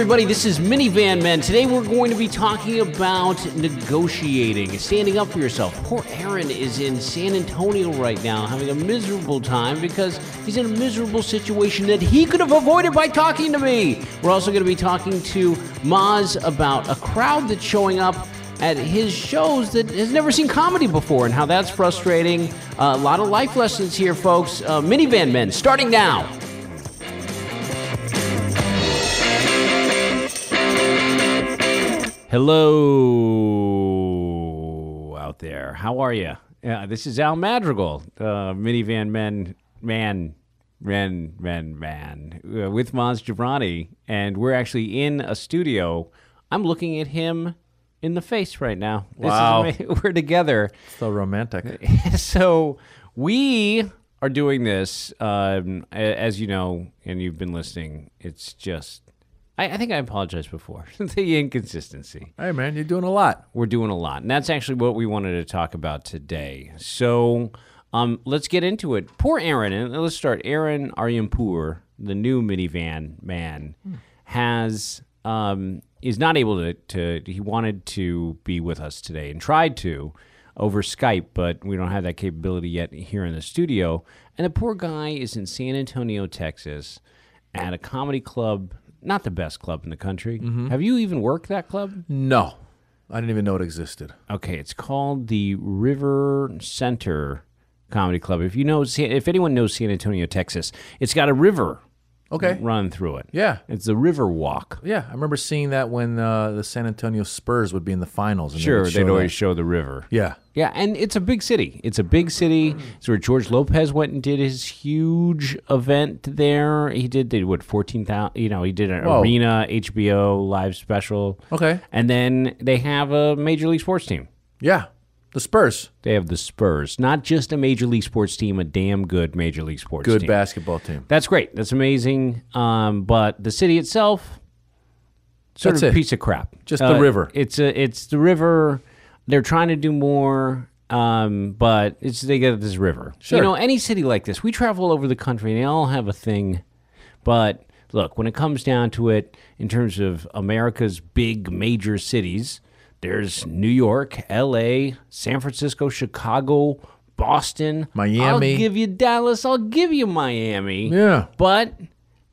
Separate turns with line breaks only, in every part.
everybody. This is Minivan Men. Today we're going to be talking about negotiating, standing up for yourself. Poor Aaron is in San Antonio right now having a miserable time because he's in a miserable situation that he could have avoided by talking to me. We're also going to be talking to Maz about a crowd that's showing up at his shows that has never seen comedy before and how that's frustrating. Uh, a lot of life lessons here, folks. Uh, Minivan Men, starting now. Hello out there. How are you? Yeah, this is Al Madrigal, uh, minivan man, man, man, man, man, uh, with Maz Jobrani, and we're actually in a studio. I'm looking at him in the face right now. This is
Wow.
we're together.
So romantic.
so we are doing this, um, as you know, and you've been listening. It's just, I, I think I apologized before the inconsistency.
Hey man, you're doing a lot.
We're doing a lot, and that's actually what we wanted to talk about today. So, um, let's get into it. Poor Aaron, and let's start. Aaron Aryanpur, the new minivan man, has um, is not able to, to. He wanted to be with us today and tried to over Skype, but we don't have that capability yet here in the studio. And the poor guy is in San Antonio, Texas, at a comedy club. Not the best club in the country. Mm-hmm. Have you even worked that club?
No, I didn't even know it existed.
Okay, it's called the River Center Comedy Club. If you know, if anyone knows San Antonio, Texas, it's got a river
Okay.
run through it.
Yeah.
it's the River Walk.
Yeah, I remember seeing that when uh, the San Antonio Spurs would be in the finals. And they
Sure,
would
they'd always
that.
show the river.
Yeah.
Yeah, and it's a big city. It's a big city. It's where George Lopez went and did his huge event there. He did, they what, 14,000, you know, he did an
Whoa.
arena HBO live special.
Okay.
And then they have a Major League Sports team.
Yeah. The Spurs,
They have the Spurs, not just a Major League Sports team, a damn good Major League Sports team.
good
team.
basketball team.
That's great. That's amazing. Um, but the city itself, sort
That's
of a piece of crap.
Just the river.
It's a, it's the river. They're trying to do more, um, but it's they get this river.
Sure.
You know, any city like this, we travel all over the country, and they all have a thing. But look, when it comes down to it, in terms of America's big major cities, there's New York, L.A., San Francisco, Chicago. Boston,
Miami.
I'll give you Dallas. I'll give you Miami.
Yeah.
But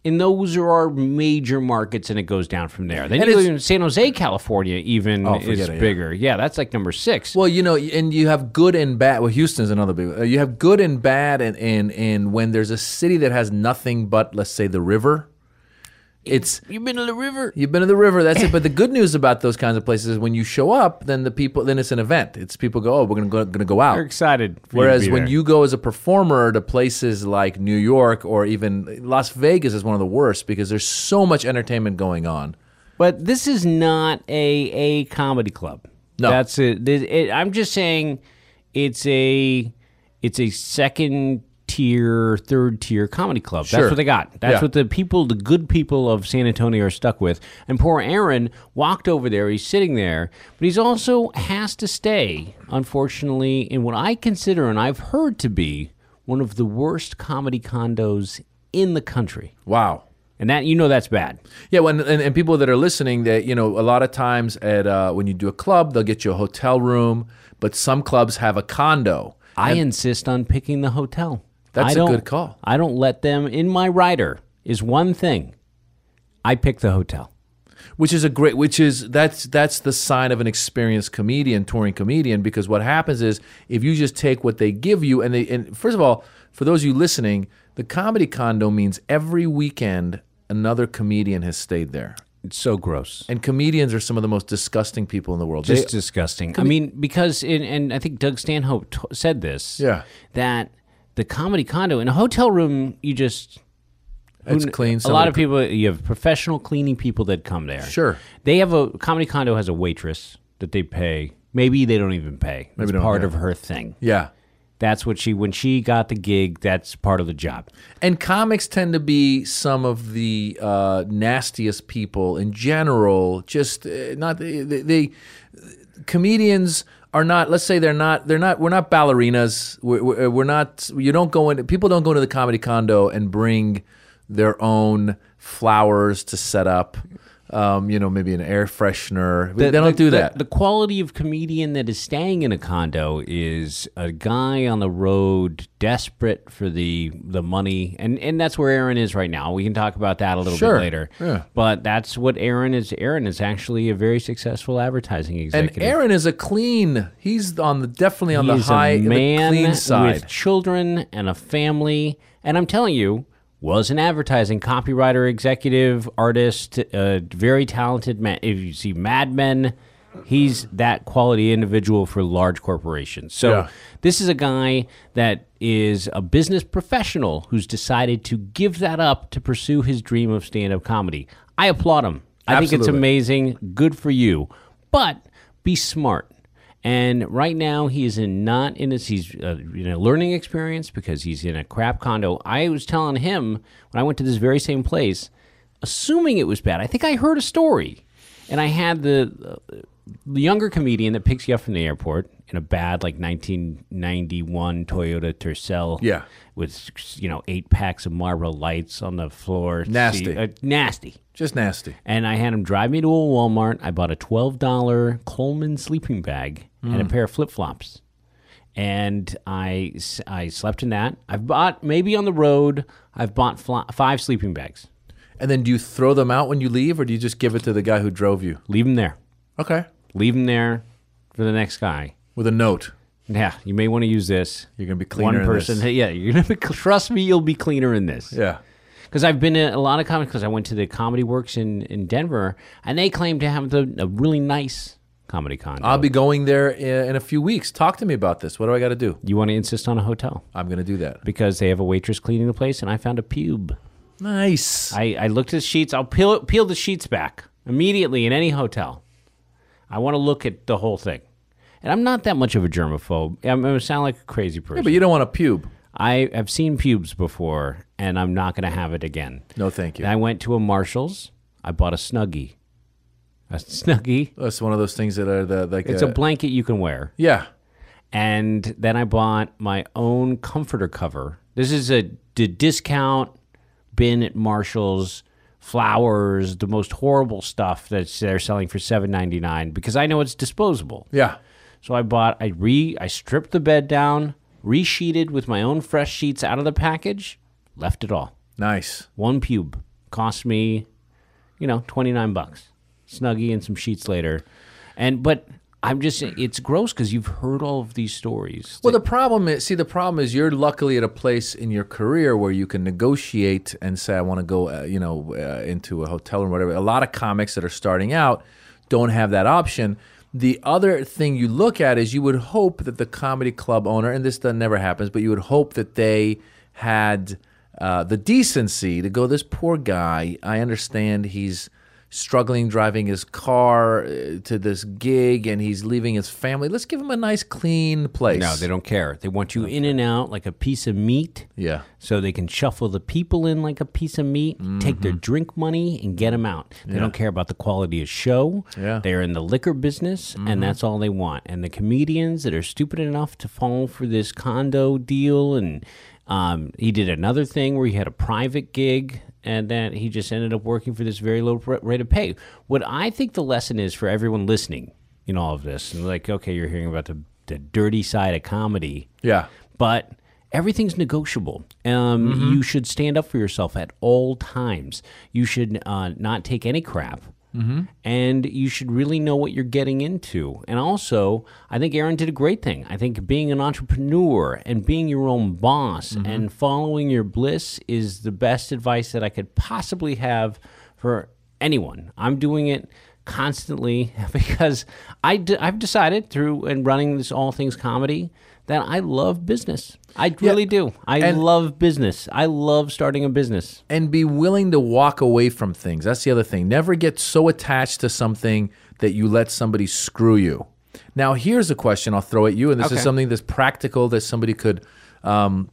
and those are our major markets, and it goes down from there. Then
And
you go
it's-
in San Jose, California, even
Oh,
is
it,
bigger. Yeah. that's like number six.
Well, you know, and you have good and bad. Well, Houston's another big. Uh, you have good and bad, and and and when there's a city that has nothing but, let's say, the river, it's
You've been to the river.
You've been to the river. That's it. But the good news about those kinds of places is when you show up, then the people, then it's an event. It's people go, oh, we're gonna go, gonna go out.
They're excited. for you to
Whereas
be
when
there.
you go as a performer to places like New York or even Las Vegas is one of the worst because there's so much entertainment going on.
but this is not a a comedy club.
No.
that's it. This- it- I'm just saying, it's a it's a second tier, third tier comedy club. That's
Sure.
what they got. That's
Yeah.
what the people, the good people of San Antonio, are stuck with. And poor Aaron walked over there. He's sitting there, but he's also has to stay, unfortunately, in what I consider and I've heard to be one of the worst comedy condos in the country.
Wow.
And that you know that's bad.
Yeah, when and, and people that are listening, that you know, a lot of times at uh, when you do a club, they'll get you a hotel room, but some clubs have a condo.
I insist on picking the hotel.
That's
I
a good call.
I don't let them in my rider is one thing. I pick the hotel.
which is a great which is that's that's the sign of an experienced comedian touring comedian because what happens is if you just take what they give you and they and first of all for those of you listening the comedy condo means every weekend another comedian has stayed there
It's so gross.
and comedians are some of the most disgusting people in the world
Just disgusting. I mean, because in, and I think Doug Stanhope t- said this.
Yeah.
That the comedy condo in a hotel room, you just
it's
who-
clean
A lot of people, you have professional cleaning people that come there.
Sure.
They have a comedy condo has a waitress that they pay. Maybe they don't even pay. Maybe
don't
part
pay.
of her thing.
yeah
That's what she when she got the gig. That's part of the job.
And comics tend to be some of the uh, nastiest people in general. Just uh, not they, they comedians are not. Let's say they're not. They're not. We're not ballerinas. We're, we're, uh, we're not. You don't go in. People don't go into the comedy condo and bring their own flowers to set up. Um, you know, maybe an air freshener.
The-
they don't
the-
do that.
The quality of comedian that is staying in a condo is a guy on the road, desperate for the the money, and and that's where Aaron is right now. We can talk about that a little
Sure.
bit later.
Yeah.
But that's what Aaron is. Aaron is actually a very successful advertising executive. and.
Aaron is a clean. He's on the definitely on
he
the high,
a
the
man
clean side.
with children and a family, and I'm telling you. Was an advertising copywriter, executive, artist, a very talented man. If you see Mad Men, he's that quality individual for large corporations. So
Yeah.
this is a guy that is a business professional who's decided to give that up to pursue his dream of stand-up comedy. I applaud him. I think it's amazing. Good for you. But be smart. And right now, he is in not in his he's uh, in a learning experience because he's in a crap condo. I was telling him when I went to this very same place, assuming it was bad. I think I heard a story, and I had the, uh, the younger comedian that picks you up from the airport in a bad like 1991 Toyota Tercel.
Yeah.
with you know eight packs of Marlboro Lights on the floor.
Nasty.
Uh, nasty.
Just nasty.
And I had him drive me to a Walmart. I bought a $12 Coleman sleeping bag and a
Mm.
pair of flip flops. And I, I slept in that. I've bought, maybe on the road, I've bought five sleeping bags.
And then do you throw them out when you leave, or do you just give it to the guy who drove you?
Leave them there.
Okay.
Leave them there for the next guy.
With a note.
Yeah, you may want to use this.
You're gonna be cleaner
One
in
person. Hey, yeah, you're gonna be, trust me, you'll be cleaner in this.
Yeah.
Because I've been in a lot of comics. Because I went to the Comedy Works in, in Denver, and they claim to have the, a really nice comedy condo.
I'll be going there i- in a few weeks. Talk to me about this. What do I got to do?
you want to insist on a hotel?
I'm going to do that.
because they have a waitress cleaning the place, and I found a pube.
Nice.
I, I looked at the sheets. I'll peel peel the sheets back immediately in any hotel. I want to look at the whole thing, and I'm not that much of a germaphobe. I'm going to sound like a crazy person.
Yeah, but you don't want a pube.
I have seen pubes before, and I'm not going to have it again.
No, thank you.
I went to a Marshalls. I bought a snuggie. A snuggie.
That's one of those things that are the like.
It's a blanket you can wear.
yeah.
and then I bought my own comforter cover. This is a d- discount bin at Marshalls. Flowers, the most horrible stuff that they're selling for seven ninety nine because I know it's disposable.
Yeah.
So I bought, I re, I stripped the bed down, resheeted with my own fresh sheets out of the package, left it all.
Nice.
One pube cost me, you know, twenty nine bucks. Snuggie and some sheets later, and but I'm just, it's gross because you've heard all of these stories.
Well, the problem is, see, the problem is you're luckily at a place in your career where you can negotiate and say, I want to go, uh, you know, uh, into a hotel or whatever. A lot of comics that are starting out don't have that option. The other thing you look at is you would hope that the comedy club owner, and this never happens, but you would hope that they had uh, the decency to go, this poor guy, I understand he's struggling driving his car uh, to this gig and he's leaving his family. Let's give him a nice, clean place.
No, they don't care. They want you in and out like a piece of meat.
Yeah.
So they can shuffle the people in like a piece of meat, take their drink money, and get them out. They don't care about the quality of show.
Yeah.
They're in the liquor business, and that's all they want. And the comedians that are stupid enough to fall for this condo deal, and um, he did another thing where he had a private gig, and then he just ended up working for this very low rate of pay. What I think the lesson is for everyone listening in all of this, and like, okay, you're hearing about the, the dirty side of comedy
Yeah.
but everything's negotiable. Um,
Mm-hmm.
You should stand up for yourself at all times. You should uh, not take any crap.
Mm-hmm.
And you should really know what you're getting into. And also, I think Aaron did a great thing. I think being an entrepreneur and being your own boss
Mm-hmm.
and following your bliss is the best advice that I could possibly have for anyone. I'm doing it constantly because I d- I've decided through and running this all things comedy that I love business. I really do. I
and-
love business. I love starting a business.
And be willing to walk away from things. That's the other thing. Never get so attached to something that you let somebody screw you. Now, here's a question I'll throw at you, and this
Okay.
is something that's practical that somebody could, um,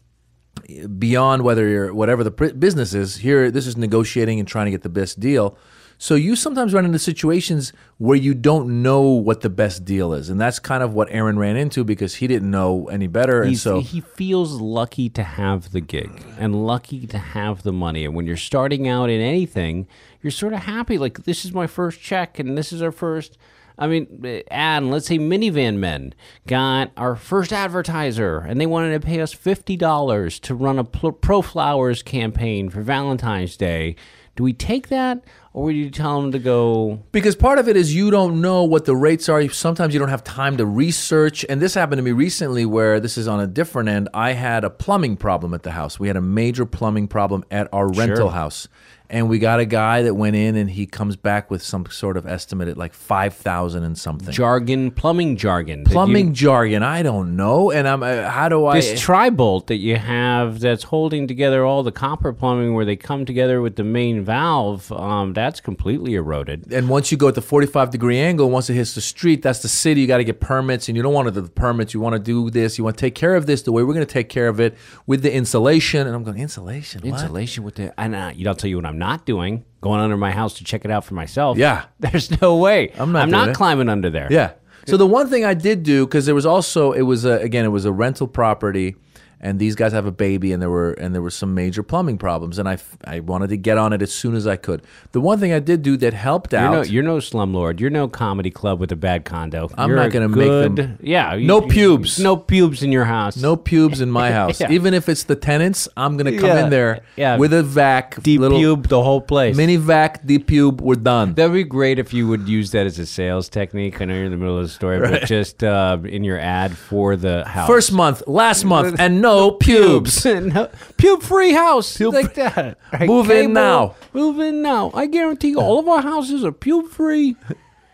beyond whether you're whatever the business is. Here, this is negotiating and trying to get the best deal. So you sometimes run into situations where you don't know what the best deal is, and that's kind of what Aaron ran into because he didn't know any better, and
He's,
so
he feels lucky to have the gig and lucky to have the money. And when you're starting out in anything, you're sort of happy. Like this is my first check, and this is our first. I mean, ad. and Let's say minivan men got our first advertiser, and they wanted to pay us fifty dollars to run a pl- pro flowers campaign for Valentine's Day. Do we take that, or would you tell them to go?
Because part of it is you don't know what the rates are. Sometimes you don't have time to research. And this happened to me recently where this is on a different end. I had a plumbing problem at the house. We had a major plumbing problem at our rental house. And we got a guy that went in and he comes back with some sort of estimate at like 5000 and something.
Jargon, plumbing jargon. that you-
plumbing jargon, I don't know. And I'm uh, how do I
this tri-bolt that you have that's holding together all the copper plumbing where they come together with the main valve um, that's completely eroded
and once you go at the 45 degree angle, once it hits the street, that's the city. You got to get permits, and you don't want to do the permits. You want to do this. You want to take care of this the way we're going to take care of it with the insulation. And I'm going insulation. What?
insulation with the and uh, you don't tell you what i'm not doing going under my house to check it out for myself
Yeah.
there's no way
I'm not
i'm not
it.
climbing under there
Yeah. So the one thing I did do because there was also it was a, again it was a rental property, and these guys have a baby, and there were and there were some major plumbing problems, and I f- I wanted to get on it as soon as I could. The one thing I did do that helped
you're
out.
no, you're no slumlord. You're no comedy club with a bad condo.
I'm
You're
not gonna make them-
Yeah, you-
No
you-
pubes.
No pubes in your house.
no pubes in my house.
Yeah.
Even if it's the tenants, I'm gonna come
Yeah.
in there
Yeah.
with a vac,
deep
little
pube the whole place.
mini vac, deep pube. We're done.
That'd be great if you would use that as a sales technique. I know you're in the middle of the story, but just uh, in your ad for the house.
First month, last month, and no pubes.
no, pube free house. like that. Right,
Move in now.
Move in now. I guarantee you, all of our houses are pube free.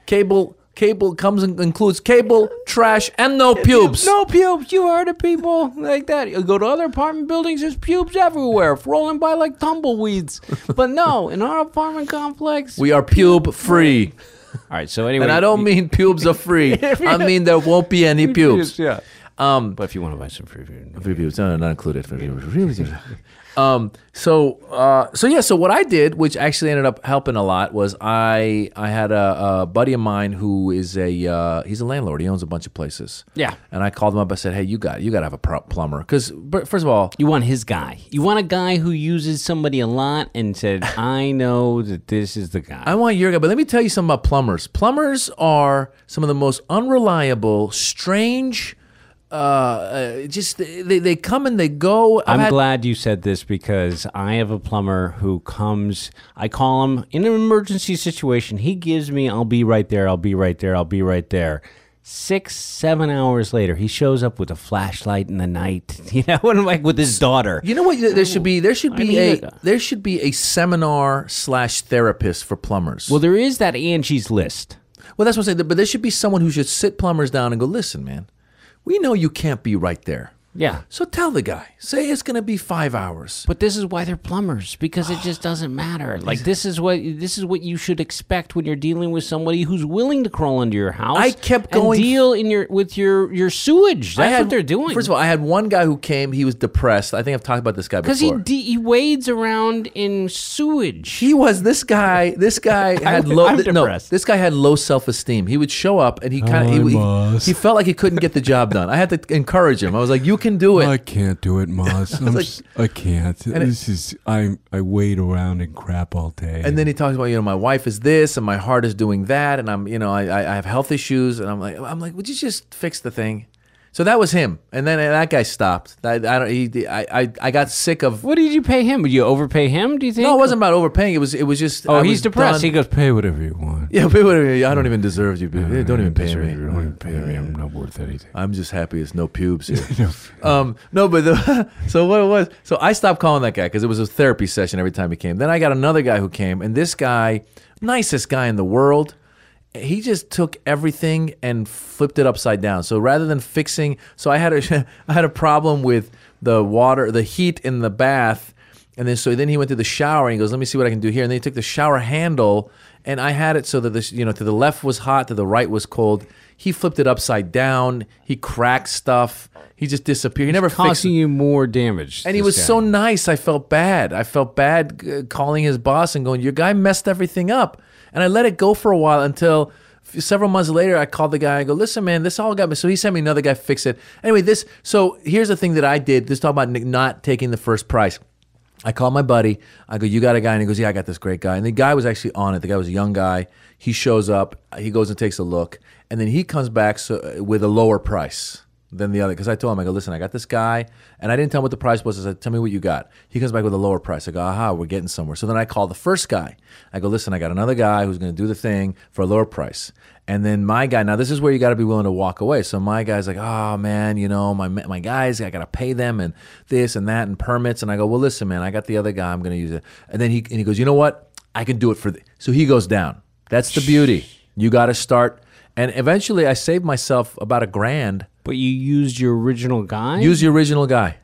Cable, cable comes and includes cable, trash, and no pubes.
No pubes. You heard it, people. Like that. You go to other apartment buildings, there's pubes everywhere, rolling by like tumbleweeds. but no, in our apartment complex.
We are pube free.
all right, so anyway.
And I don't mean pubes are free. I mean there won't be any pubes.
Yeah.
Um,
But if you want to buy some free food.
free pubes, no, no, not included. um, so, uh, so yeah, so what I did, which actually ended up helping a lot, was I I had a, a buddy of mine who is a uh, he's a landlord. He owns a bunch of places.
Yeah.
And I called him up. I said, "Hey, you got you got to have a pr- plumber because first of all,
You want his guy. You want a guy who uses somebody a lot and said, I know that this is the guy.
I want your guy, but let me tell you something about plumbers. Plumbers are some of the most unreliable, strange. Uh, just they, they come and they go. I've
I'm
had-
glad you said this because I have a plumber who comes. I call him in an emergency situation. He gives me, I'll be right there, I'll be right there, I'll be right there. Six, seven hours later, he shows up with a flashlight in the night, you know, and like with his daughter.
You know what? There should be there should
I
be
mean,
a
uh,
there should be a seminar slash therapist for plumbers.
Well, there is that Angie's list.
well, that's what I'm saying. But there should be someone who should sit plumbers down and go, listen, man, we know you can't be right there.
Yeah.
So tell the guy, say it's going to be five hours.
But this is why they're plumbers because it just doesn't matter. Like this is what this is what you should expect when you're dealing with somebody who's willing to crawl into your house.
I kept
and
going-
deal in your with your your sewage. That's
had,
what they're doing.
First of all, I had one guy who came. He was depressed. I think I've talked about this guy
because he de- he wades around in sewage.
he was this guy. This guy had low.
I'm
no,
depressed.
this guy had low self esteem. He would show up and he kind of he, he, he felt like he couldn't get the job done. I had to encourage him. I was like, "You can do it."
I can't do it, Maz. I'm
like-
s- I can't. This is I. I wait around and crap all day.
And then he talks about, you know, my wife is this and my heart is doing that, and I'm, you know, I, I I have health issues, and I'm like, I'm like, would you just fix the thing? So that was him, and then that guy stopped. I, I don't. He, I, I, I got sick of.
what did you pay him? Would you overpay him? Do you think?
No, it wasn't about overpaying. It was, it was just.
Oh,
I
he's
was
depressed.
done-
He goes.
pay whatever you want.
Yeah, pay whatever. I don't even deserve you. Don't, don't even pay me.
Don't even pay me. I'm not worth anything.
I'm just happy it's no pubes here. um, no, but the, so what it was? So I stopped calling that guy because it was a therapy session every time he came. Then I got another guy who came, and this guy, nicest guy in the world, he just took everything and flipped it upside down. So rather than fixing, so I had a I had a problem with the water, the heat in the bath. And then so then he went to the shower and he goes, "Let me see what I can do here." And then he took the shower handle and I had it so that this, you know, to the left was hot, to the right was cold. He flipped it upside down. He cracked stuff. He just disappeared. He never fixed
Causing you more damage.
and he was
guy.
so nice. I felt bad. I felt bad uh, calling his boss and going, "Your guy messed everything up." And I let it go for a while until several months later, I called the guy. I go, "Listen, man, this all got me." So he sent me another guy fix it. Anyway, this. So here's the thing that I did. This talk about not taking the first price. I called my buddy. I go, "You got a guy?" And he goes, "Yeah, I got this great guy." And the guy was actually on it. The guy was a young guy. He shows up. He goes and takes a look, and then he comes back so, with a lower price than the other. Because I told him, I go, "Listen, I got this guy," and I didn't tell him what the price was. I said, "Tell me what you got." He comes back with a lower price. I go, "Aha, we're getting somewhere." So then I call the first guy. I go, "Listen, I got another guy who's going to do the thing for a lower price." And then my guy, now this is where you got to be willing to walk away. So my guy's like, oh man, you know, my my guys, I got to pay them and this and that and permits. And I go, well, listen, man, I got the other guy, I'm going to use it. And then he and he goes, you know what? I can do it for. The-. So he goes down. That's the beauty. You got to start. And eventually, I saved myself about a grand.
But you used your original guy?
Use the original guy.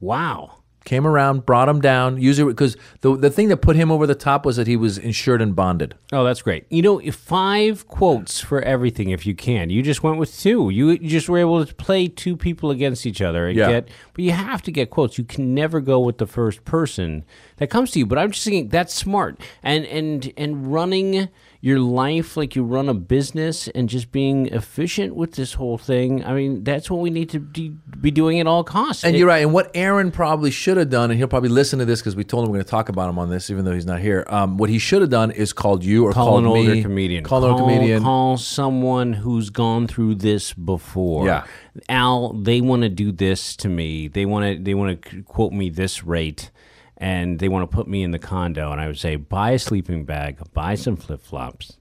wow.
Came around, brought him down. Use it because the the thing that put him over the top was that he was insured and bonded.
Oh, that's great. You know, if five quotes for everything if you can. You just went with two. You, you just were able to play two people against each other and
Yeah.
get but you have to get quotes. You can never go with the first person that comes to you. But I'm just thinking that's smart. And and and running your life like you run a business and just being efficient with this whole thing. I mean, that's what we need to be doing at all costs.
And
It-
you're right. And what Aaron probably should have done, and he'll probably listen to this because we told him we're going to talk about him on this, even though he's not here. Um, what he should have done is called you or
Call
called
an older
me,
comedian.
Call an older comedian.
Call someone who's gone through this before.
Yeah.
Al, they want to do this to me. They want to. They want to quote me this rate, and they want to put me in the condo. And I would say, buy a sleeping bag, buy some flip flops,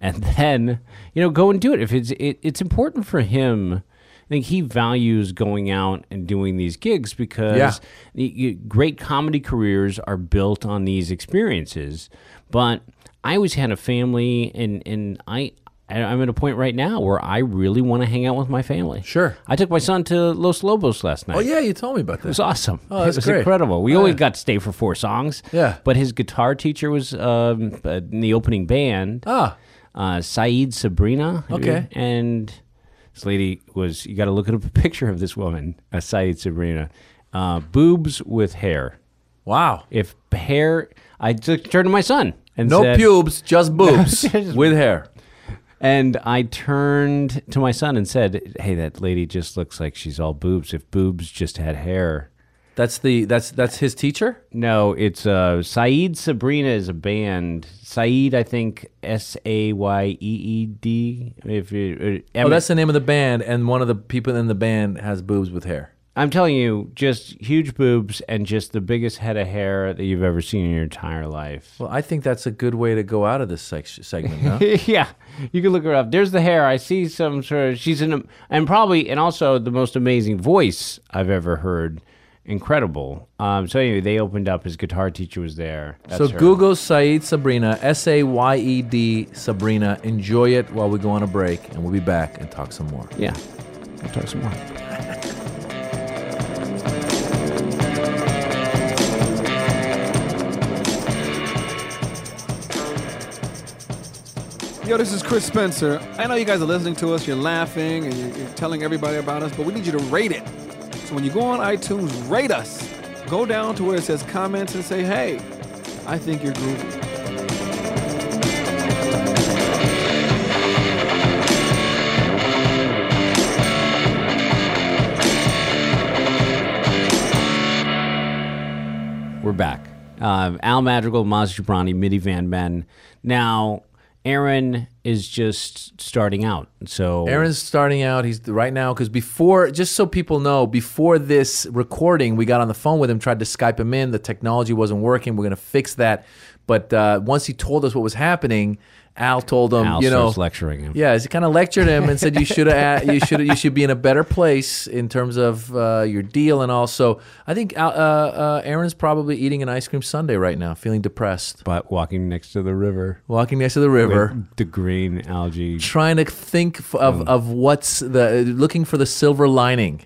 and then you know go and do it. If it's it, it's important for him. I think he values going out and doing these gigs because
Yeah.
y- y- great comedy careers are built on these experiences. But I always had a family, and and I. I- I'm at a point right now where I really want to hang out with my family.
Sure.
I took my son to Los Lobos last night.
Oh yeah, you told me about that.
It was awesome.
Oh, that's
it was
great.
incredible. We
Oh,
only
yeah.
got to stay for four songs.
Yeah.
But his guitar teacher was um, in the opening band,
Ah,
uh, Saeed Sabrina.
Okay.
And this lady was, you got to look at a picture of this woman, uh, Saeed Sabrina. Uh, boobs with hair.
wow.
If hair, I took, turned to my son and
No
said,
pubes, just boobs with hair.
And I turned to my son and said, "Hey, that lady just looks like she's all boobs. If boobs just had hair."
That's the that's that's his teacher.
No, it's uh, Saeed Sabrina is a band. Saeed, I think S A Y E E D. If you, uh,
Oh, that's the name of the band, and one of the people in the band has boobs with hair.
I'm telling you, just huge boobs and just the biggest head of hair that you've ever seen in your entire life.
Well, I think that's a good way to go out of this sec- segment. No?
yeah, you can look her up. There's the hair. I see some sort of. She's in, and probably, and also the most amazing voice I've ever heard. Incredible. Um, so anyway, they opened up. His guitar teacher was there. That's
so
her.
Google Saeed Sabrina, S A Y E D Sabrina. Enjoy it while we go on a break, and we'll be back and talk some more.
Yeah, we'll talk some more.
Yo, this is Chris Spencer. I know you guys are listening to us, you're laughing, and you're, you're telling everybody about us, but we need you to rate it. So when you go on iTunes, rate us. Go down to where it says comments and say, hey, I think you're groovy.
We're back. Uh, Al Madrigal, Maz Jobrani, Minivan Men. Now, Aaron is just starting out. So
Aaron's starting out. He's right now because before, just so people know, before this recording, we got on the phone with him, tried to Skype him in. The technology wasn't working. We're gonna fix that. But uh, once he told us what was happening, Al told him,
Al
you know,
lecturing him.
Yeah, he kind of lectured him and said you should have you should you should be in a better place in terms of uh, your deal and also I think Al, uh, uh, Aaron's probably eating an ice cream sundae right now, feeling depressed,
But walking next to the river.
walking next to the river,
the green algae.
trying to think f- of
Mm.
of what's the looking for the silver lining.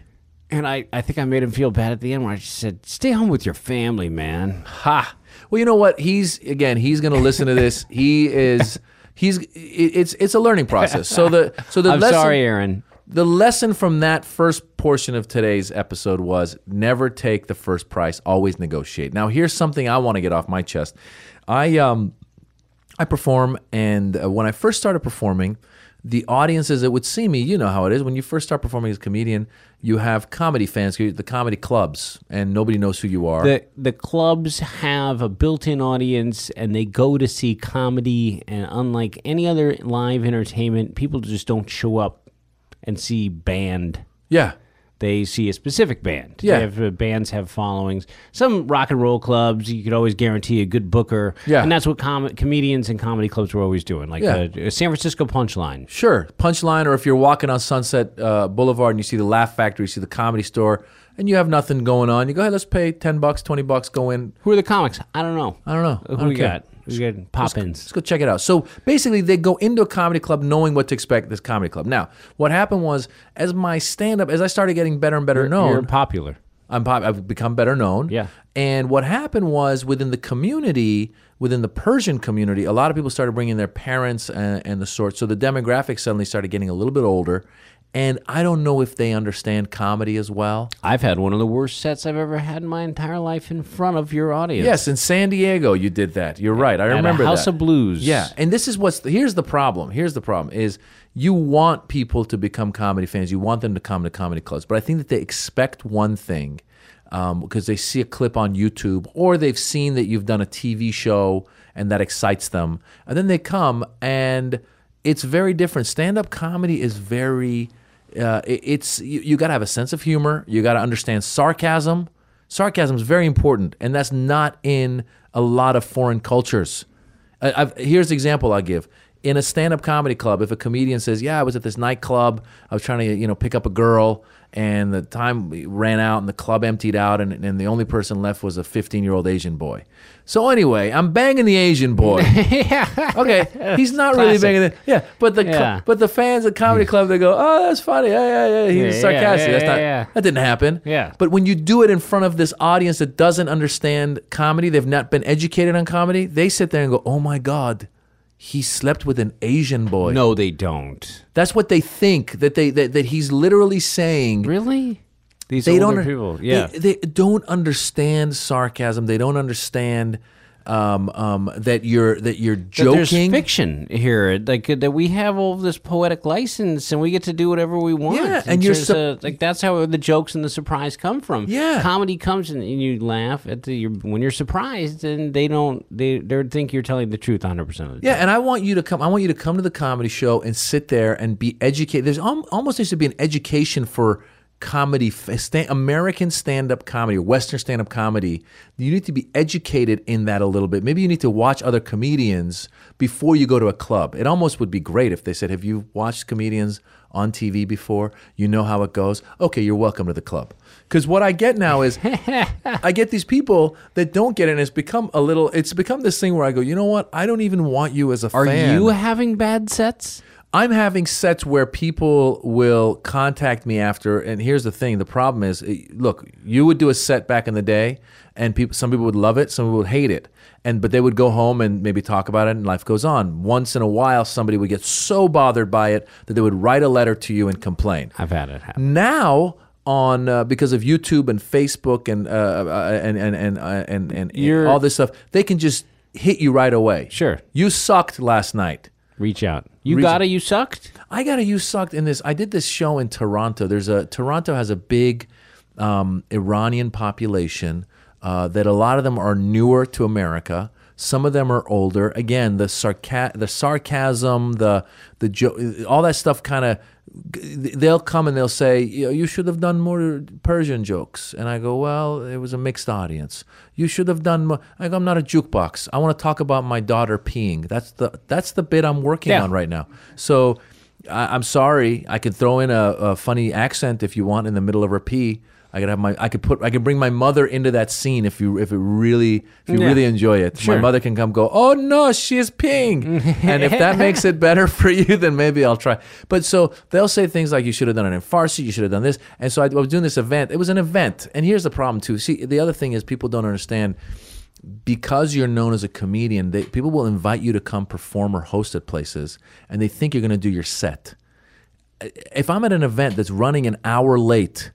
And I, I think I made him feel bad at the end where I just said, stay home with your family, man.
Ha. Well, you know what? He's again. He's going to listen to this. He is. He's. It's it's a learning process. So the so the
I'm
lesson,
sorry, Aaron.
the lesson from that first portion of today's episode was never take the first price, always negotiate. Now, here's something I want to get off my chest. I um I perform and uh, when I first started performing, the audiences that would see me, you know how it is when you first start performing as a comedian, you have comedy fans, the comedy clubs, and nobody knows who you are.
The the clubs have a built-in audience, and they go to see comedy. And unlike any other live entertainment, people just don't show up and see band.
yeah.
They see a specific band.
Yeah.
Have, uh, bands have followings. Some rock and roll clubs, you could always guarantee a good booker.
Yeah.
And that's what com- comedians and comedy clubs were always doing. Like
Yeah.
uh, San Francisco Punchline.
Sure, punchline, or if you're walking on Sunset uh, Boulevard and you see the Laugh Factory, you see the Comedy Store, and you have nothing going on, you go, hey, let's pay ten bucks, twenty bucks, go in.
Who are the comics? I don't know.
I don't know.
Who
I don't
we
care.
got? We got pop-ins.
Let's go check it out. So basically, they go into a comedy club knowing what to expect this comedy club. Now, what happened was, as my stand up, as I started getting better and better known,
You're popular.
I'm pop- I've become better known.
Yeah.
And what happened was within the community, within the Persian community, a lot of people started bringing their parents and, and the sort. So the demographic suddenly started getting a little bit older. And I don't know if they understand comedy as well.
I've had one of the worst sets I've ever had in my entire life in front of your audience.
Yes, in San Diego, you did that. You're right. I
At
remember
House
that.
of Blues.
Yeah, and this is what's here's the problem. Here's the problem is you want people to become comedy fans. You want them to come to comedy clubs, but I think that they expect one thing um, because they see a clip on YouTube or they've seen that you've done a TV show and that excites them, and then they come and it's very different. Stand up comedy is very. Uh, it- it's you, you got to have a sense of humor. You got to understand sarcasm. Sarcasm is very important, and that's not in a lot of foreign cultures. I've, here's the example I give. In a stand-up comedy club, if a comedian says, "Yeah, I was at this nightclub. I was trying to, you know, pick up a girl, and the time ran out, and the club emptied out, and, and the only person left was a 15-year-old Asian boy." So anyway, I'm banging the Asian boy. okay, he's not really banging the yeah, but the cl-
Yeah.
but the fans at comedy club they go, "Oh, that's funny. Yeah, yeah, yeah." He's
Yeah, yeah,
sarcastic.
yeah,
that's
yeah,
not
yeah.
that didn't happen.
Yeah.
But when you do it in front of this audience that doesn't understand comedy, they've not been educated on comedy, they sit there and go, "Oh my god, he slept with an Asian boy."
No, they don't.
That's what they think that they that, that he's literally saying.
Really? These
They
older
don't
people. Yeah.
They, they don't understand sarcasm. They don't understand um, um, that you're that you're
That There's
joking.
fiction here, like uh, that we have all this poetic license and we get to do whatever we want.
Yeah, and you're
just,
sup-
uh, like that's how the jokes and the surprise come from.
Yeah.
comedy comes and, and you laugh at the you're, when you're surprised, and they don't they they think you're telling the truth 100 percent of the
Yeah, and I want you to come. I want you to come to the comedy show and sit there and be educated. There's al- almost needs to be an education for comedy, f- sta- American stand-up comedy, Western stand-up comedy. You need to be educated in that a little bit. Maybe you need to watch other comedians before you go to a club. It almost would be great if they said, "Have you watched comedians on TV before? You know how it goes. Okay, you're welcome to the club." Because what I get now is I get these people that don't get it, and it's become a little. It's become this thing where I go, you know what? I don't even want you as a
Are
fan.
Are you having bad sets?
I'm having sets where people will contact me after, and here's the thing: the problem is, eh, look, you would do a set back in the day, and people, some people would love it, some people would hate it, and but they would go home and maybe talk about it, and life goes on. Once in a while, somebody would get so bothered by it that they would write a letter to you and complain.
I've had it happen.
Now, on uh, because of YouTube and Facebook and uh, uh, and and and uh, and, and,
You're-
all this stuff, they can just hit you right away.
Sure.
you sucked last night.
Reach out. You
Reach-
got it. You sucked.
I got to you sucked in this. I did this show in Toronto. There's a Toronto has a big um, Iranian population uh, that a lot of them are newer to America. Some of them are older. Again, the sarca- the sarcasm, the the jo- all that stuff kind of they'll come and they'll say, you, should have done more Persian jokes. And I go, well, it was a mixed audience. You should have done more. I go, I'm not a jukebox. I want to talk about my daughter peeing. That's the that's the bit I'm working
Yeah.
on right now. So I, I'm sorry. I could throw in a, a funny accent if you want in the middle of her pee. I could have my. I could put. I could bring my mother into that scene if you if it really if you
Yeah.
really enjoy it.
Sure.
My mother can come go. Oh no, she is peeing. and if that makes it better for you, then maybe I'll try. But so they'll say things like you should have done it in Farsi. You should have done this. And so I, I was doing this event. It was an event. And here's the problem too. See, the other thing is people don't understand because you're known as a comedian, they, people will invite you to come perform or host at places, and they think you're going to do your set. If I'm at an event that's running an hour late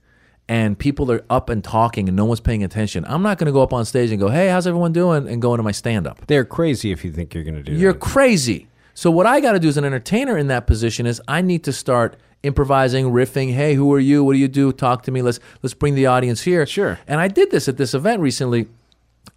and people are up and talking and no one's paying attention, I'm not going to go up on stage and go, "Hey, how's everyone doing?" and go into my stand up.
They're crazy if you think you're going to do that.
You're
that.
crazy. So what I got to do as an entertainer in that position is I need to start improvising, riffing. Hey, who are you? What do you do? Talk to me. Let's let's bring the audience here.
Sure.
And I did this at this event recently,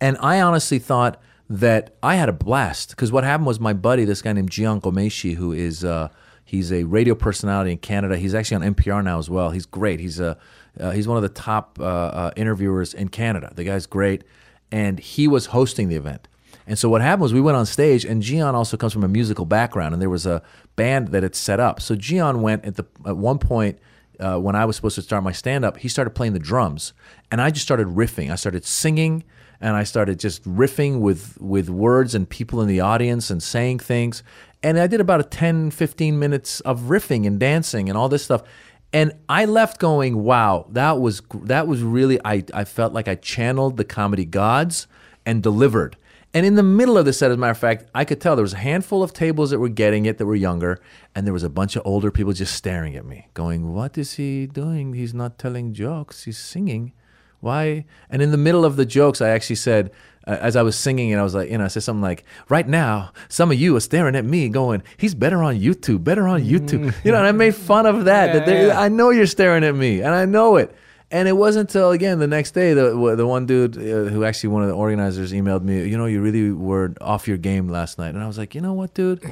and I honestly thought that I had a blast because what happened was my buddy, this guy named Jian Ghomeshi, who is uh, he's a radio personality in Canada. He's actually on NPR now as well. He's great. He's a uh, he's one of the top uh, uh, interviewers in Canada. The guy's great, and he was hosting the event. And so what happened was we went on stage, and Jian also comes from a musical background, and there was a band that had set up. So Jian went at the at one point uh, when I was supposed to start my stand up, he started playing the drums, and I just started riffing. I started singing, and I started just riffing with with words and people in the audience and saying things. And I did about a 10, 15 minutes of riffing and dancing and all this stuff. And I left going, wow, that was that was really I, I felt like I channeled the comedy gods and delivered. And in the middle of the set, as a matter of fact, I could tell there was a handful of tables that were getting it that were younger, and there was a bunch of older people just staring at me, going, What is he doing? He's not telling jokes, he's singing. Why? And in the middle of the jokes, I actually said, uh, as I was singing, and I was like, you know, I said something like, right now, some of you are staring at me going, he's better on YouTube, better on YouTube. You know, and I made fun of that. that they- I know you're staring at me, and I know it. And it wasn't until again the next day the the one dude uh, who actually one of the organizers emailed me, you know, you really were off your game last night, and I was like, you know what, dude,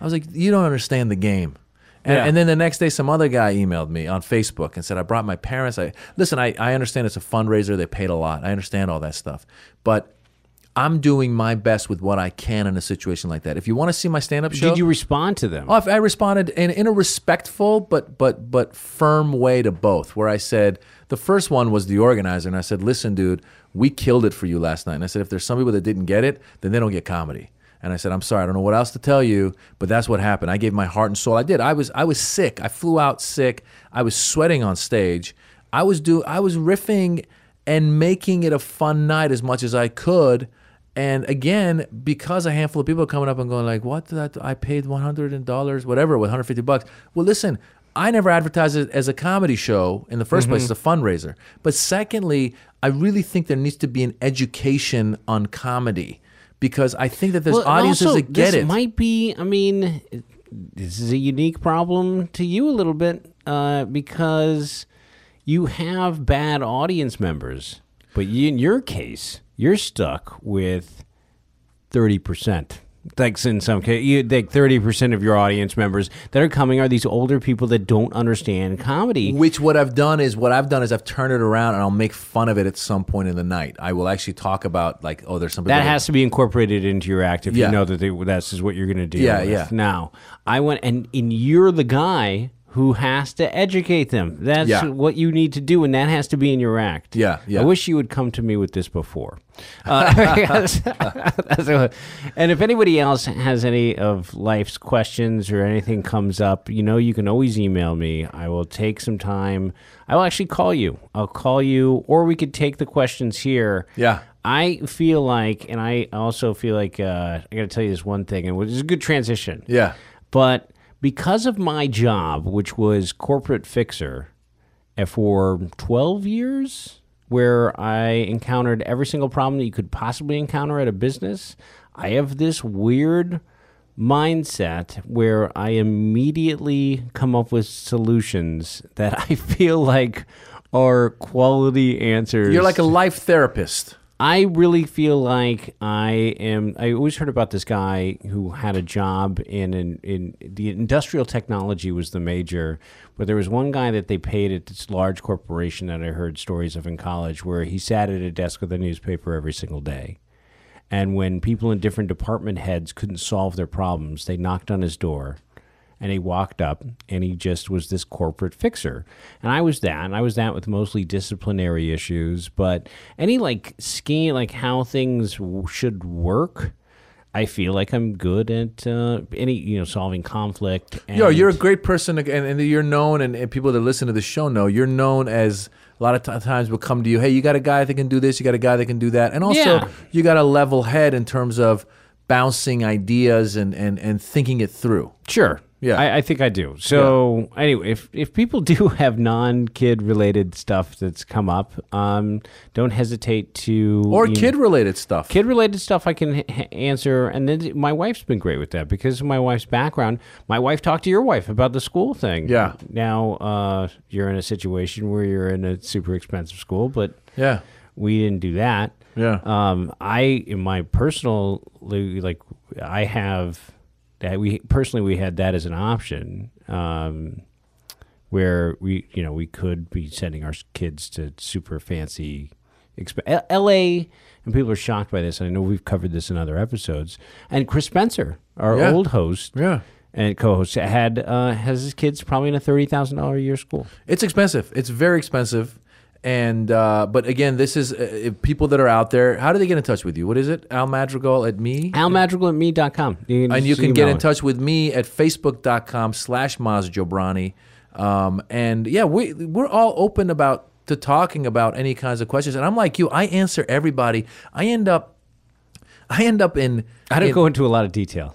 I was like, you don't understand the game. And,
Yeah.
and then the next day, some other guy emailed me on Facebook and said, I brought my parents. I listen. I, I understand it's a fundraiser. They paid a lot. I understand all that stuff, but I'm doing my best with what I can in a situation like that. If you want to see my stand up show,
Did you respond to them?
Oh, I I responded in, in a respectful but but but firm way to both. Where I said the first one was the organizer, and I said, "Listen, dude, we killed it for you last night." And I said, "If there's some people that didn't get it, then they don't get comedy." And I said, "I'm sorry, I don't know what else to tell you, but that's what happened. I gave my heart and soul. I did. I was I was sick. I flew out sick. I was sweating on stage. I was do I was riffing and making it a fun night as much as I could." And again, because a handful of people are coming up and going like, "What? That I paid one hundred dollars, whatever, with one hundred fifty bucks." Well, listen, I never advertised it as a comedy show in the 1st place. It's a fundraiser. But secondly, I really think there needs to be an education on comedy because I think that there's
Well,
audiences
also,
that get
this
it.
might be. I mean, this is a unique problem to you a little bit uh, because you have bad audience members, but in your case, you're stuck with thirty percent. Like in some case, you like thirty percent of your audience members that are coming are these older people that don't understand comedy.
Which what I've done is what I've done is I've turned it around and I'll make fun of it at some point in the night. I will actually talk about like, oh, there's some people
That has to be incorporated into your act if
Yeah.
you know that they, that's is what you're going to do.
Yeah,
with.
yeah.
Now, I went and and you're the guy who has to educate them. That's
Yeah.
what you need to do, and that has to be in your act.
Yeah, yeah.
I wish you would come to me with this before. Uh, because- that's what- and if anybody else has any of life's questions or anything comes up, you know, you can always email me. I will take some time. I will actually call you. I'll call you, or we could take the questions here.
Yeah.
I feel like, and I also feel like uh, I got to tell you this one thing, and which is a good transition.
Yeah.
But because of my job, which was corporate fixer, for 12 years, where I encountered every single problem that you could possibly encounter at a business, I have this weird mindset where I immediately come up with solutions that I feel like are quality answers.
You're like a life therapist.
I really feel like I am. I always heard about this guy who had a job in in, in the industrial technology was the major, but there was one guy that they paid at this large corporation that I heard stories of in college, where he sat at a desk with a newspaper every single day, and when people in different department heads couldn't solve their problems, they knocked on his door and he walked up and he just was this corporate fixer and i was that and i was that with mostly disciplinary issues but any like scheme like how things w- should work I feel like I'm good at uh, any you know solving conflict. And
Yo, you're a great person, and, and you're known, and, and people that listen to the show know you're known as a lot of ti- times will come to you. Hey, you got a guy that can do this. You got a guy that can do that, and also
Yeah.
you got a level head in terms of bouncing ideas and and and thinking it through.
Sure.
Yeah.
I, I think I do. So anyway, if if people do have non kid related stuff that's come up, um, don't hesitate to
Or kid related stuff.
kid related stuff I can h- answer. And then my wife's been great with that because of my wife's background. My wife talked to your wife about the school thing.
Yeah.
Now uh, you're in a situation where you're in a super expensive school, but
Yeah.
we didn't do that.
Yeah.
Um, I in my personal like I have that we personally we had that as an option. Um, where we you know we could be sending our kids to super fancy exp- L- L.A. and people are shocked by this. I know we've covered this in other episodes. And Chris Spencer, our
Yeah.
old host
Yeah.
and co-host, had uh, has his kids probably in a thirty thousand dollar a year school.
It's expensive. It's very expensive. And uh, but again, this is uh, if people that are out there. How do they get in touch with you? What is it? Al Madrigal at me.
Almadrigal at me.com. You can
and you can get in touch with me at facebook.com slash Maz Jobrani. Um, and yeah, we, we're all open about to talking about any kinds of questions. And I'm like you, I answer everybody. I end up, I end up in,
I don't
in-
go into a lot of detail.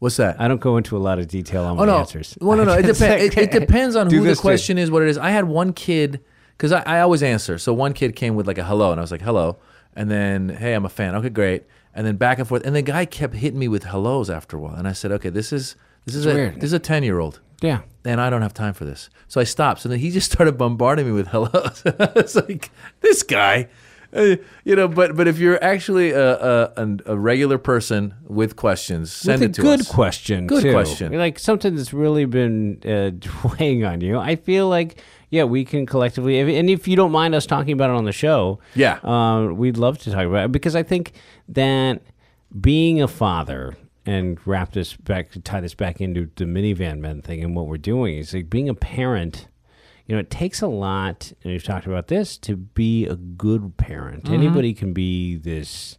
what's that?
I don't go into a lot of detail on
Oh
my
no!
answers.
Well, no, no. It, depends. it, it depends on who the question is, what it is. I had one kid because I, I always answer. So one kid came with like a hello, and I was like hello, and then hey, I'm a fan. Okay, great. And then back and forth, and the guy kept hitting me with hellos after a while, and I said, okay, this is this is a
weird.
this is a ten year old.
Yeah.
And I don't have time for this. So I stopped. So then he just started bombarding me with hellos. it's like, this guy. Uh, you know, but but if you're actually a, a, an- a regular person with questions, send
With
it
a
to
good
us.
question.
Good
too.
question.
Like something that's really been uh, weighing on you. I feel like yeah, we can collectively, if- and if you don't mind us talking about it on the show,
Yeah.
uh, we'd love to talk about it because I think that being a father and wrap this back, tie this back into the minivan men thing and what we're doing is like being a parent. You know, it takes a lot, and we've talked about this, to be a good parent.
Mm-hmm.
Anybody can be this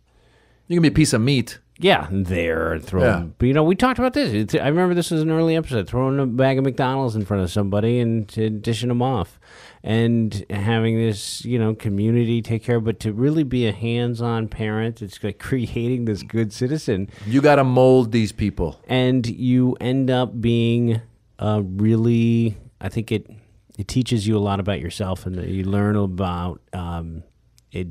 You can be a piece of meat.
Yeah, there and throw.
Yeah.
But you know, we talked about this. It's, I remember this was an early episode, throwing a bag of McDonald's in front of somebody and to dishing them off, and having this you know community take care. But to really be a hands-on parent, it's like creating this good citizen,
You got to mold these people.
and you end up being uh, really. I think it it teaches you a lot about yourself, and you learn about um,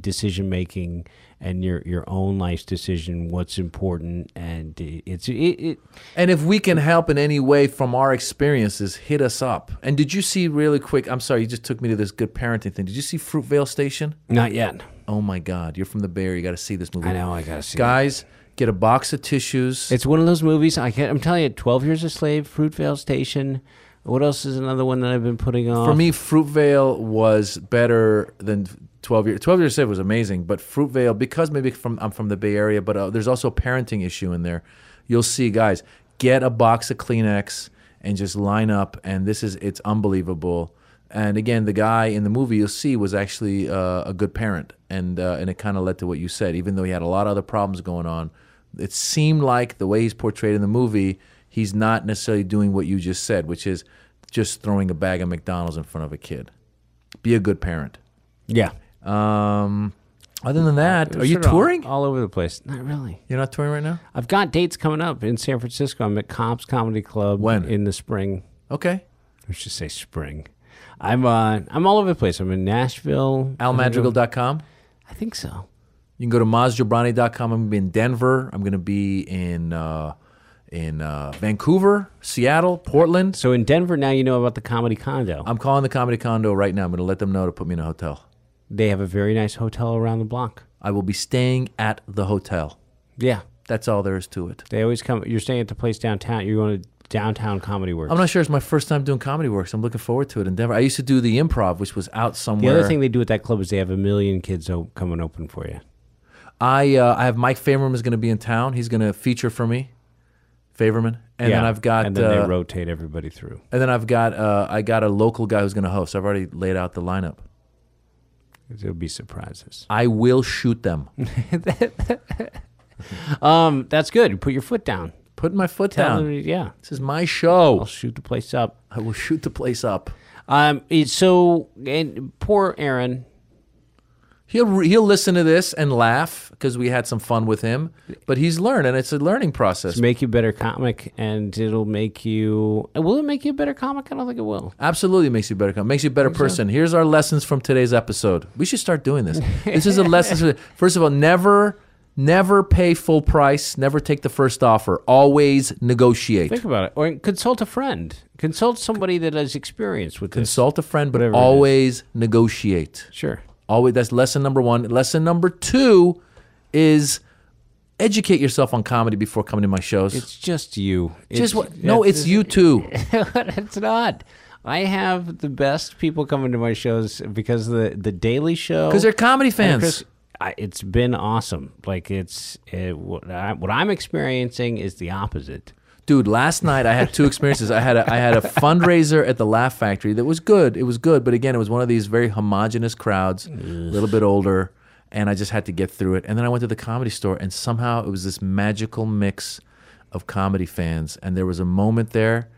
decision making and your your own life's decision, what's important, and it's it, it
And if we can help in any way from our experiences, hit us up. And did you see really quick? I'm sorry, you just took me to this good parenting thing. Did you see Fruitvale Station?
not yet.
Oh my God, you're from the Bay Area. You got to see this movie.
I know, I gotta see. it.
Guys, get a box of tissues.
It's one of those movies. I can't, I'm telling you, Twelve Years a Slave, Fruitvale Station. What else is another one that I've been putting on?
For me, Fruitvale was better than 12 years. 12 years Slave was amazing, but Fruitvale, because maybe from I'm from the Bay Area, but uh, there's also a parenting issue in there. You'll see, guys, get a box of Kleenex and just line up, and this is it's unbelievable. And again, the guy in the movie you'll see was actually uh, a good parent, and uh, and it kind of led to what you said. Even though he had a lot of other problems going on, it seemed like the way he's portrayed in the movie, he's not necessarily doing what you just said, which is just throwing a bag of McDonald's in front of a kid. Be a good parent.
yeah.
Um, other than that, are you
Sort of all-
touring?
all, over the place? Not really.
You're not touring right now.
I've got dates coming up in San Francisco. I'm at Cobb's Comedy Club
When?
in the spring.
Okay.
Let's just say spring. I'm uh, I'm all over the place. I'm in Nashville.
AlMadrigal.com.
I think so.
You can go to MazJobrani.com. I'm going to be in Denver. I'm going to be in uh, in uh, Vancouver, Seattle, Portland.
So in Denver now, you know about the Comedy Condo.
I'm calling the Comedy Condo right now. I'm going to let them know to put me in a hotel.
they have a very nice hotel around the block.
I will be staying at the hotel.
Yeah,
That's all there is to it.
they always come. You're staying at the place downtown. You're going to downtown Comedy Works.
I'm not sure it's my first time doing Comedy Works. I'm looking forward to it in Denver. I used to do the improv, which was out somewhere.
the other thing they do at that club is they have a million kids o- coming open for you.
I uh, I have Mike Faverman is going to be in town. He's going to feature for me, Faverman, and then I've got
and then
uh,
they rotate everybody through.
and then I've got uh, I got a local guy who's going to host. I've already laid out the lineup.
There'll be surprises.
I will shoot them.
um, that's good. Put your foot down.
Putting my foot
Tell
down.
them- yeah,
This is my show.
I'll shoot the place up.
I will shoot the place up.
Um, it's so and poor Aaron.
He'll he'll listen to this and laugh because we had some fun with him. But he's learned, and it's a learning process.
Make you a better comic, and it'll make you. Uh, will it make you a better comic? I don't think it will.
Absolutely makes you a better. comic. Makes you a better person. Here's our lessons from today's episode. We should start doing this. this is a lesson. For, first of all, never, never pay full price. Never take the first offer. Always negotiate.
Think about it, or consult a friend. Consult somebody that has experience with this.
Consult a friend, but
Whatever
always negotiate.
Sure.
Always. That's lesson number one. Lesson number two is educate yourself on comedy before coming to my shows.
It's just you.
just what? No, it's you too.
it's not. I have the best people coming to my shows because the the Daily Show.
Because they're comedy fans.
Chris, I, it's been awesome. Like it's it, what, I, what I'm experiencing is the opposite.
Dude, last night I had two experiences. I had a, I had a fundraiser at the Laugh Factory that was good. It was good, but again, it was one of these very homogenous crowds, a little bit older, and I just had to get through it. And then I went to the comedy store, and somehow it was this magical mix of comedy fans. And there was a moment there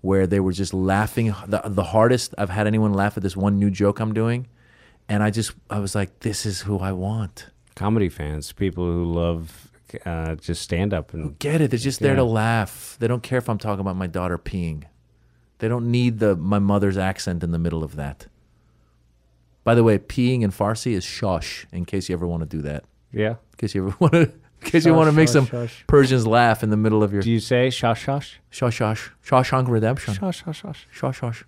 where they were just laughing the, the hardest I've had anyone laugh at this one new joke I'm doing. And I just I was like, this is who I want.
Comedy fans, people who love uh, just stand up and
get it. They're just there to laugh. They don't care if I'm talking about my daughter peeing. They don't need the my mother's accent in the middle of that. By the way, peeing in Farsi is shosh. In case you ever want to do that.
yeah.
In case you ever want to. In case you want to make
shosh,
some
shosh.
Persians laugh in the middle of your
Do you say shosh shosh?
shosh shosh Shawshank Redemption.
Shosh shosh shosh.
Shosh shosh.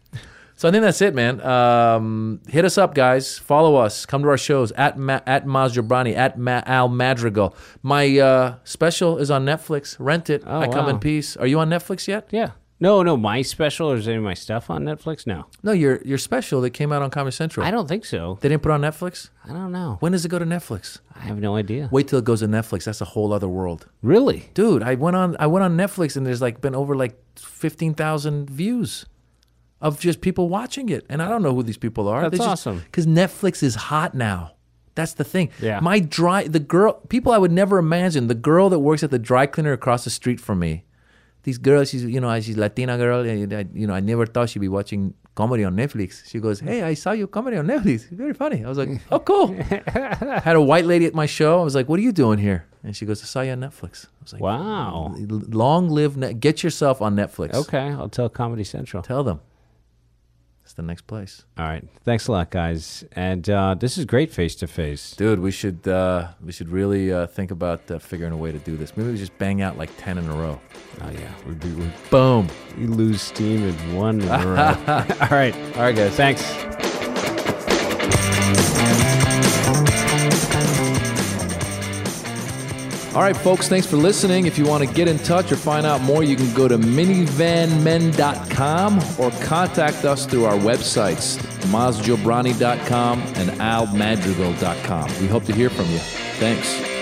So I think that's it, man. Um, hit us up, guys. Follow us. Come to our shows at Ma- at Maz Jobrani at Ma- Al Madrigal. My uh, special is on Netflix. Rent it.
Oh,
I come in peace. Are you on Netflix yet?
Yeah. No, no, my special or is any of my stuff on Netflix? No.
No, your your special that came out on Comedy Central.
I don't think so.
They didn't put it on Netflix.
I don't know.
When does it go to Netflix?
I have no idea.
Wait till it goes to Netflix. That's a whole other world,
Really?
dude. I went on I went on Netflix and there's like been over like fifteen thousand views of just people watching it, and I don't know who these people are.
That's awesome.
because Netflix is hot now. That's the thing.
Yeah.
My dry the girl people I would never imagine the girl that works at the dry cleaner across the street from me. These girls, she's you know she's Latina girl. And I, you know I never thought she'd be watching comedy on Netflix. She goes, "Hey, I saw you comedy on Netflix. Very funny." I was like, "Oh, cool." Had a white lady at my show. I was like, "What are you doing here?" And she goes, "I saw you on Netflix." I was like,
Wow.
Long live Net. Get yourself on Netflix.
Okay, I'll tell Comedy Central.
Tell them. It's the next place.
All right. Thanks a lot, guys. And uh, this is great face to face.
Dude, we should uh, we should really uh, think about uh, figuring a way to do this. Maybe we just bang out like ten in a row.
Oh, yeah. We'd be, we'd,
Boom.
we lose steam in one in a row. All right.
All right, guys.
Thanks.
All right, folks. Thanks for listening. If you want to get in touch or find out more, you can go to minivanmen.com or contact us through our websites, mazjobrani.com and almadrigal.com. We hope to hear from you. Thanks.